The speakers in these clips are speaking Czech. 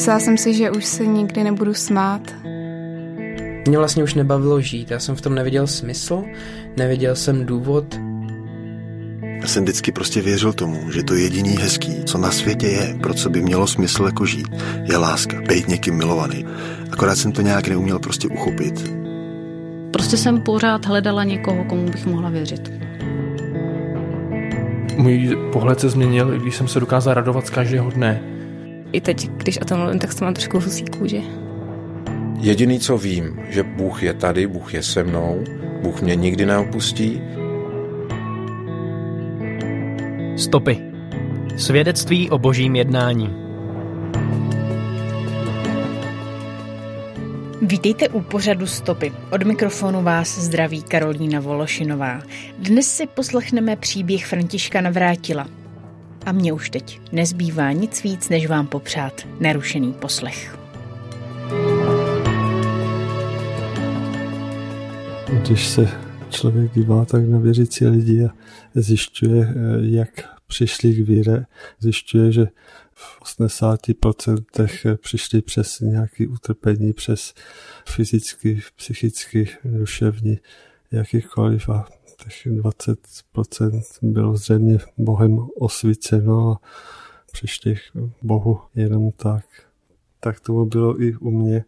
Myslela jsem si, že už se nikdy nebudu smát. Mě vlastně už nebavilo žít, já jsem v tom neviděl smysl, neviděl jsem důvod. Já jsem vždycky prostě věřil tomu, že to jediný hezký, co na světě je, pro co by mělo smysl jako žít, je láska, být někým milovaný. Akorát jsem to nějak neuměl prostě uchopit. Prostě jsem pořád hledala někoho, komu bych mohla věřit. Můj pohled se změnil, když jsem se dokázal radovat z každého dne. I teď, když o tom mluvím, tak se mám trošku husí kůži. Jediný, co vím, že Bůh je tady, Bůh je se mnou, Bůh mě nikdy neopustí. Stopy. Svědectví o božím jednání. Vítejte u pořadu Stopy. Od mikrofonu vás zdraví Karolína Vološinová. Dnes si poslechneme příběh Františka Navrátila. A mě už teď nezbývá nic víc, než vám popřát nerušený poslech. Když se člověk dívá tak na věřící lidi a zjišťuje, jak přišli k víře, zjišťuje, že v 80% přišli přes nějaké utrpení, přes fyzicky, psychicky, duševní, jakýkoliv a těch 20% bylo zřejmě Bohem osvíceno a přišli k Bohu jenom tak. Tak tomu bylo i u mě,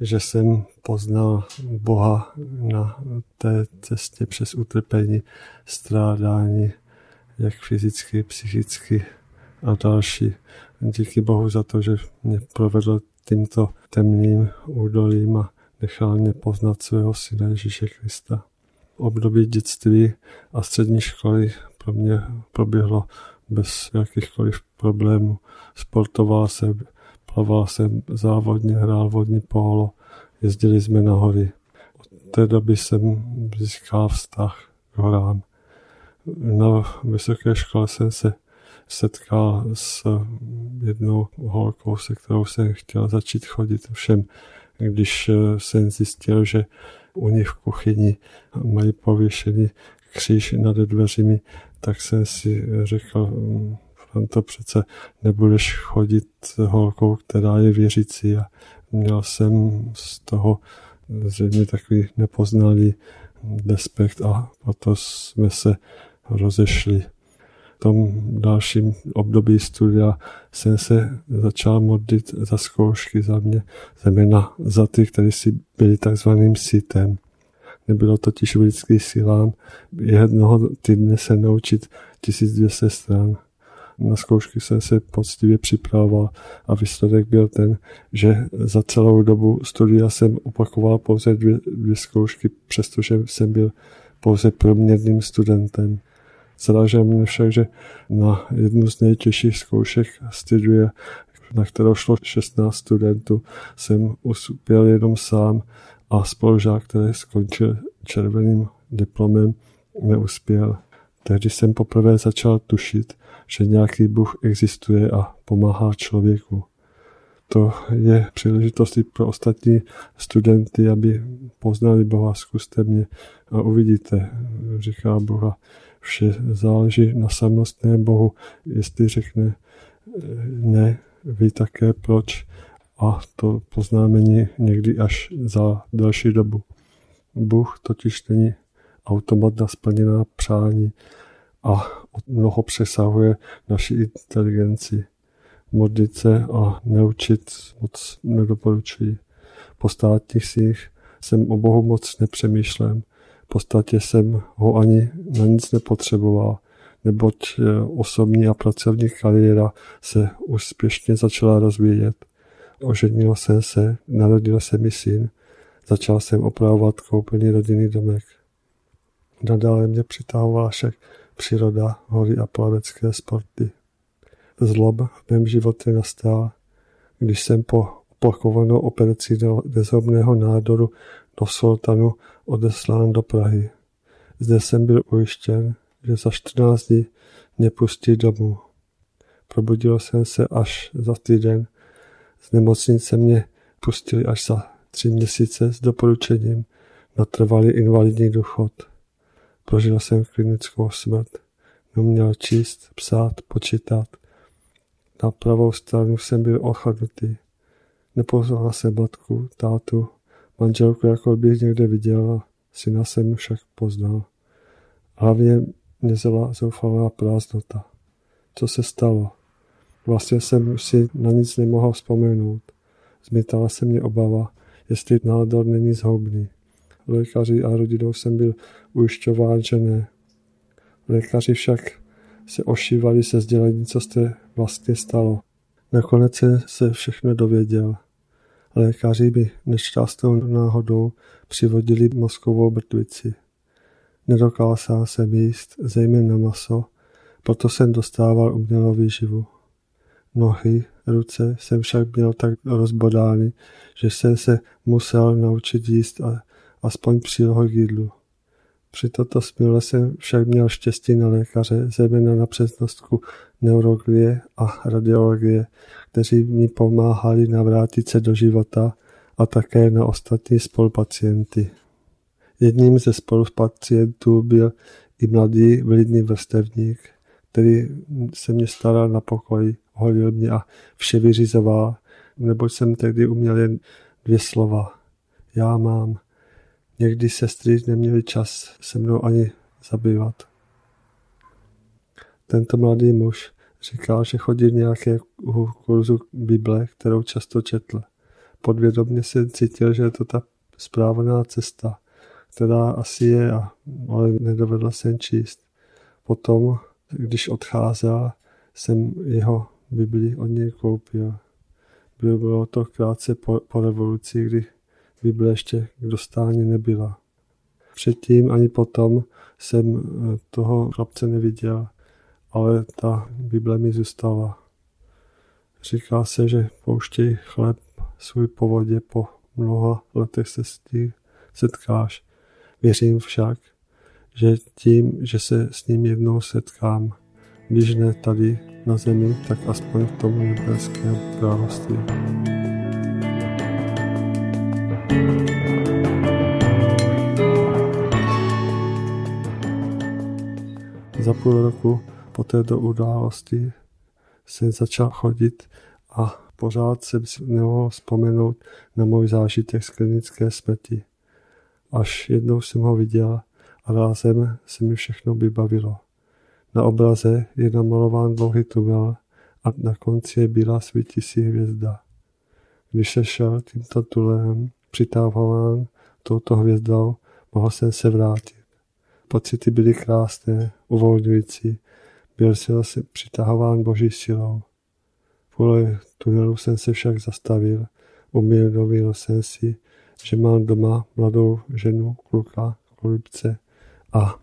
že jsem poznal Boha na té cestě přes utrpení, strádání, jak fyzicky, psychicky a další. Díky Bohu za to, že mě provedl tímto temným údolím a nechal mě poznat svého syna Ježíše Krista. Období dětství a střední školy pro mě proběhlo bez jakýchkoliv problémů. Sportoval jsem, plaval jsem závodně, hrál vodní polo, jezdili jsme na hory. Od té doby jsem získal vztah k horám. Na vysoké škole jsem se setkal s jednou holkou, se kterou jsem chtěl začít chodit. Všem, když jsem zjistil, že u nich v kuchyni mají pověšený kříž nad dveřmi, tak jsem si řekl, to přece nebudeš chodit holkou, která je věřící a měl jsem z toho zřejmě takový nepoznalý despekt a proto jsme se rozešli. Tom dalším období studia jsem se začal modlit za zkoušky za mě, zejména za ty, kteří si byli takzvaným sítem. Nebylo totiž vždycky silám jednoho týdne se naučit 1200 stran. Na zkoušky jsem se poctivě připravoval a výsledek byl ten, že za celou dobu studia jsem opakoval pouze dvě, dvě zkoušky, přestože jsem byl pouze průměrným studentem. Zarážel mě však, že na jednu z nejtěžších zkoušek studie, na kterou šlo 16 studentů, jsem uspěl jenom sám a spolužák, který skončil červeným diplomem, neuspěl. Tehdy jsem poprvé začal tušit, že nějaký Bůh existuje a pomáhá člověku. To je příležitost i pro ostatní studenty, aby poznali Boha, zkuste mě a uvidíte, říká Boha. Vše záleží na samostné Bohu. Jestli řekne ne, ví také proč a to poznáme někdy až za další dobu. Bůh totiž není automat na splněná přání a mnoho přesahuje naši inteligenci. Modlit se a neučit moc nedoporučuji. Po státních svých jsem o Bohu moc nepřemýšlem. V podstatě jsem ho ani na nic nepotřeboval, neboť eh, osobní a pracovní kariéra se úspěšně začala rozvíjet. Oženil jsem se, narodil se mi syn, začal jsem opravovat koupený rodinný domek. Nadále mě přitahovala však příroda, hory a plavecké sporty. Zlob v mém životě nastal, když jsem po opakovanou operaci nezhobného nádoru do Sultanu odeslán do Prahy. Zde jsem byl ujištěn, že za 14 dní mě pustí domů. Probudil jsem se až za týden. Z nemocnice mě pustili až za tři měsíce s doporučením na trvalý invalidní důchod. Prožil jsem klinickou smrt. Neuměl číst, psát, počítat. Na pravou stranu jsem byl ochladnutý. Nepoznala jsem matku, tátu, manželku, jako bych někde viděl, syna jsem však poznal. Hlavně mě zela zoufalá prázdnota. Co se stalo? Vlastně jsem si na nic nemohl vzpomenout. Zmítala se mě obava, jestli nádor není zhoubný. Lékaři a rodinou jsem byl ujišťován, že ne. Lékaři však se ošívali se sdělení, co jste vlastně stalo. Nakonec se všechno dověděl. Lékaři by nešťastnou náhodou přivodili mozkovou mrtvici. Nedokázal jsem jíst, zejména maso, proto jsem dostával umělou výživu. Nohy, ruce jsem však měl tak rozbodány, že jsem se musel naučit jíst a aspoň přílohu k jídlu. Při toto smile jsem však měl štěstí na lékaře, zejména na přesnostku neurologie a radiologie, kteří mi pomáhali navrátit se do života a také na ostatní spolupacienty. Jedním ze spolupacientů byl i mladý vlídný vrstevník, který se mě staral na pokoji, holil mě a vše vyřizoval, neboť jsem tehdy uměl jen dvě slova. Já mám. Někdy sestry neměly čas se mnou ani zabývat. Tento mladý muž říkal, že chodí nějaké kurzu Bible, kterou často četl. Podvědomně se cítil, že je to ta správná cesta, která asi je, ale nedovedla jsem číst. Potom, když odcházel, jsem jeho Bibli od něj koupil. Bylo to krátce po, po revoluci, kdy Bible ještě k dostání nebyla. Předtím ani potom jsem eh, toho chlapce neviděl, ale ta Bible mi zůstala. Říká se, že pouštěj chleb svůj po vodě po mnoha letech se s tím setkáš. Věřím však, že tím, že se s ním jednou setkám, když ne tady na zemi, tak aspoň v tom nebeském království. Za půl roku po této události jsem začal chodit a pořád jsem si nemohl vzpomenout na můj zážitek z klinické smrti. Až jednou jsem ho viděl a rázem se mi všechno vybavilo. Na obraze je namalován dlouhý tunel a na konci je bílá svítící hvězda. Když se šel tímto tunelem, přitávován touto hvězdou, mohl jsem se vrátit. Pocity byly krásné, uvolňující. Byl jsem se přitahován boží silou. Kvůli tunelu jsem se však zastavil. Uvědomil jsem si, že mám doma mladou ženu, kluka, kolibce a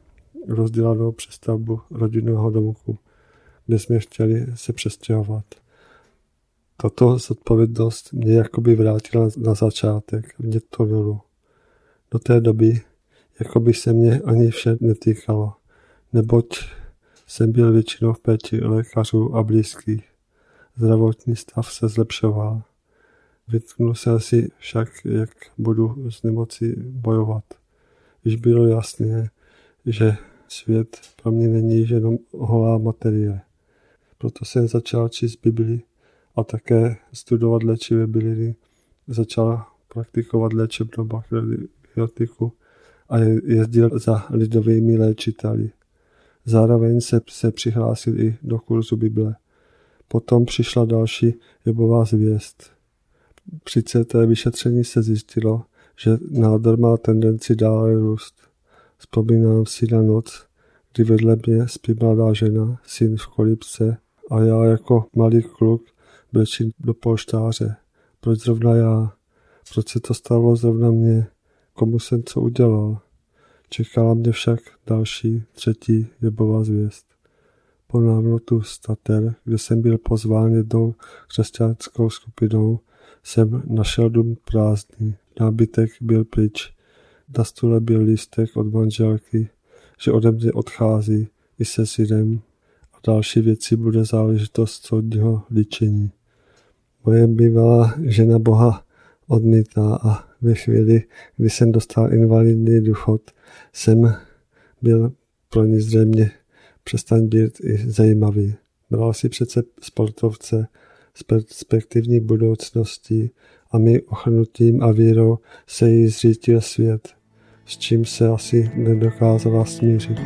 rozdělanou přestavbu rodinného domku, kde jsme chtěli se přestěhovat. Tato zodpovědnost mě jakoby vrátila na začátek mě tunelu. Do té doby jako by se mě ani vše netýkalo, neboť jsem byl většinou v péči lékařů a blízkých. Zdravotní stav se zlepšoval. Vytknul jsem si však, jak budu s nemocí bojovat. Již bylo jasné, že svět pro mě není jenom holá materie. Proto jsem začal číst Bibli a také studovat léčivé byliny. Začal praktikovat léčebnou bakteriotiku a jezdil za lidovými léčiteli. Zároveň se, se přihlásil i do kurzu Bible. Potom přišla další jebová zvěst. Při CT vyšetření se zjistilo, že nádor má tendenci dále růst. Vzpomínám si na noc, kdy vedle mě spí mladá žena, syn v kolibce a já jako malý kluk brečím do polštáře. Proč zrovna já? Proč se to stalo zrovna mě? Komu jsem co udělal? Čekala mě však další, třetí jebová zvěst. Po návratu z Tater, kde jsem byl pozván jednou křesťanskou skupinou, jsem našel dům prázdný. Nábytek byl pryč. Na stole byl lístek od manželky, že ode mě odchází i se synem a další věci bude záležitost soudního líčení. Moje bývalá žena Boha odmítá a ve chvíli, kdy jsem dostal invalidní důchod, jsem byl pro ní zřejmě přestaň být i zajímavý. Bral si přece sportovce z perspektivní budoucnosti a my ochrnutím a vírou se jí zřítil svět, s čím se asi nedokázala smířit.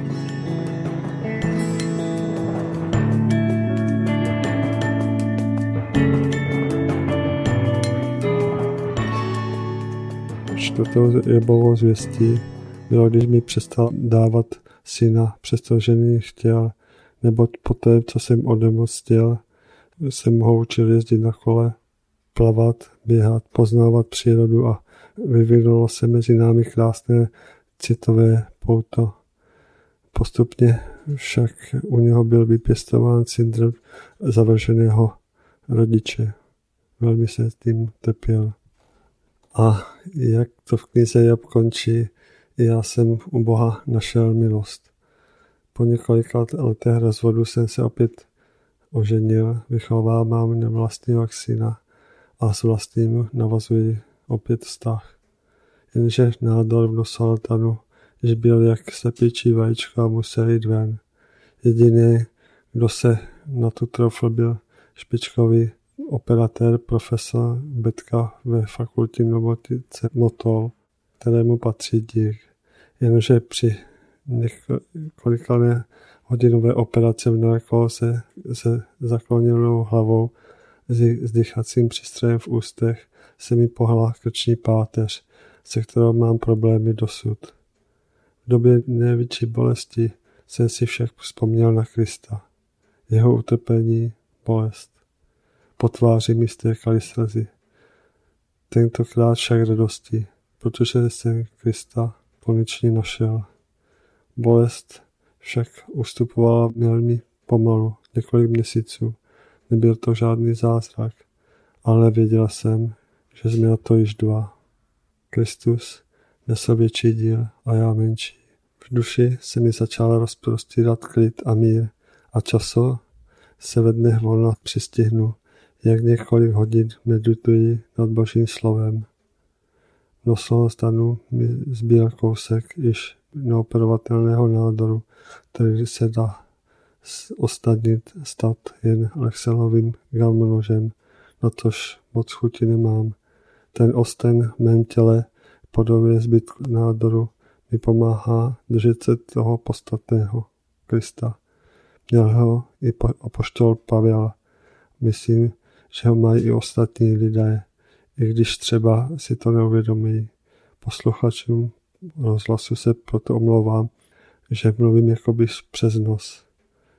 Čtvrtou jebovou zvěstí bylo, když mi přestal dávat syna, přestože mi chtěl, nebo poté, co jsem odemoctěl, jsem ho učil jezdit na kole, plavat, běhat, poznávat přírodu a vyvinulo se mezi námi krásné citové pouto. Postupně však u něho byl vypěstován syndrom zavrženého rodiče. Velmi se tím trpěl. A jak to v knize Job končí, já jsem u Boha našel milost. Po několika letech rozvodu jsem se opět oženil, vychovávám vlastního syna a s vlastním navazuji opět vztah. Jenže nádor v nosaltanu již byl jak slepičí vajíčko a musel jít ven. Jediný, kdo se na tu trofl, byl špičkový operatér profesor Betka ve fakultní robotice Motol, kterému patří dík. Jenže při několikané hodinové operace v narkóze se zaklonilou hlavou s dýchacím přístrojem v ústech se mi pohla krční páteř, se kterou mám problémy dosud. V době největší bolesti jsem si však vzpomněl na Krista. Jeho utrpení, bolest. Po tváři mi stékaly slzy. Tentokrát však radosti, protože jsem Krista konečně našel. Bolest však ustupovala velmi pomalu, několik měsíců. Nebyl to žádný zázrak, ale věděl jsem, že jsme na to již dva. Kristus nesl větší díl a já menší. V duši se mi začal rozprostírat klid a mír a časo se ve dnech volna přistihnu, jak několik hodin medituji nad Božím slovem. Nosou stanu mi zbýval kousek již neoperovatelného nádoru, který se dá ostatnit stat jen Lexelovým galmnožem, na tož moc chuti nemám. Ten osten v mém těle podobě zbytku nádoru mi pomáhá držet se toho podstatného Krista. Měl ho i apoštol Pavel. Myslím, že ho mají i ostatní lidé, i když třeba si to neuvědomí. Posluchačům rozhlasu se proto omlouvám, že mluvím jakoby přes nos.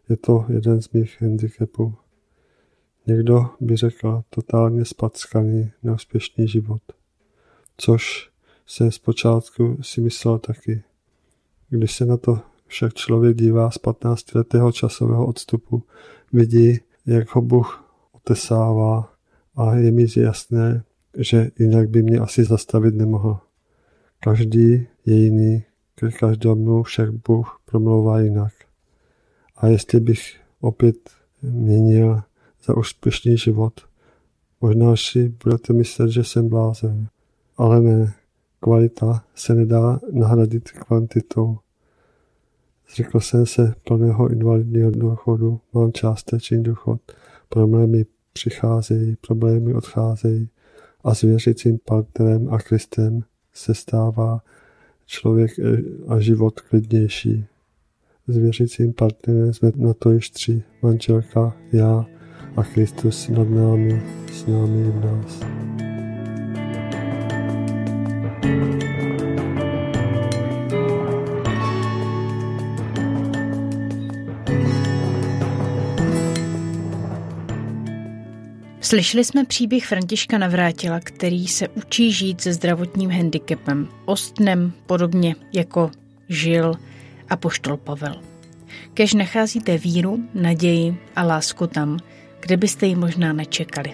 Je to jeden z mých handicapů. Někdo by řekl totálně spackaný, neúspěšný život. Což se zpočátku si myslel taky. Když se na to však člověk dívá z 15 letého časového odstupu, vidí, jak ho Bůh otesává a je mi jasné, že jinak by mě asi zastavit nemohl. Každý je jiný, ke každému však Bůh promlouvá jinak. A jestli bych opět měnil za úspěšný život, možná si budete myslet, že jsem blázen. Ale ne, kvalita se nedá nahradit kvantitou. Zřekl jsem se plného invalidního důchodu, mám částečný důchod, problémy přicházejí, problémy odcházejí a s věřícím partnerem a Kristem se stává člověk eh, a život klidnější. S věřícím partnerem jsme na to již tři, manželka, já a Kristus nad námi, s námi v nás. Slyšeli jsme příběh Františka Navrátila, který se učí žít se zdravotním handicapem, ostnem, podobně jako žil a poštol Pavel. Kež nacházíte víru, naději a lásku tam, kde byste ji možná nečekali.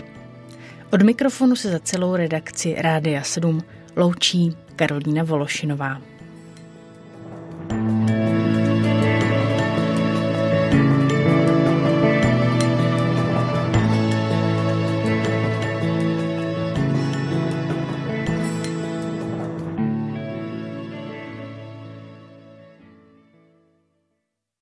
Od mikrofonu se za celou redakci Rádia 7 loučí Karolína Vološinová. thank you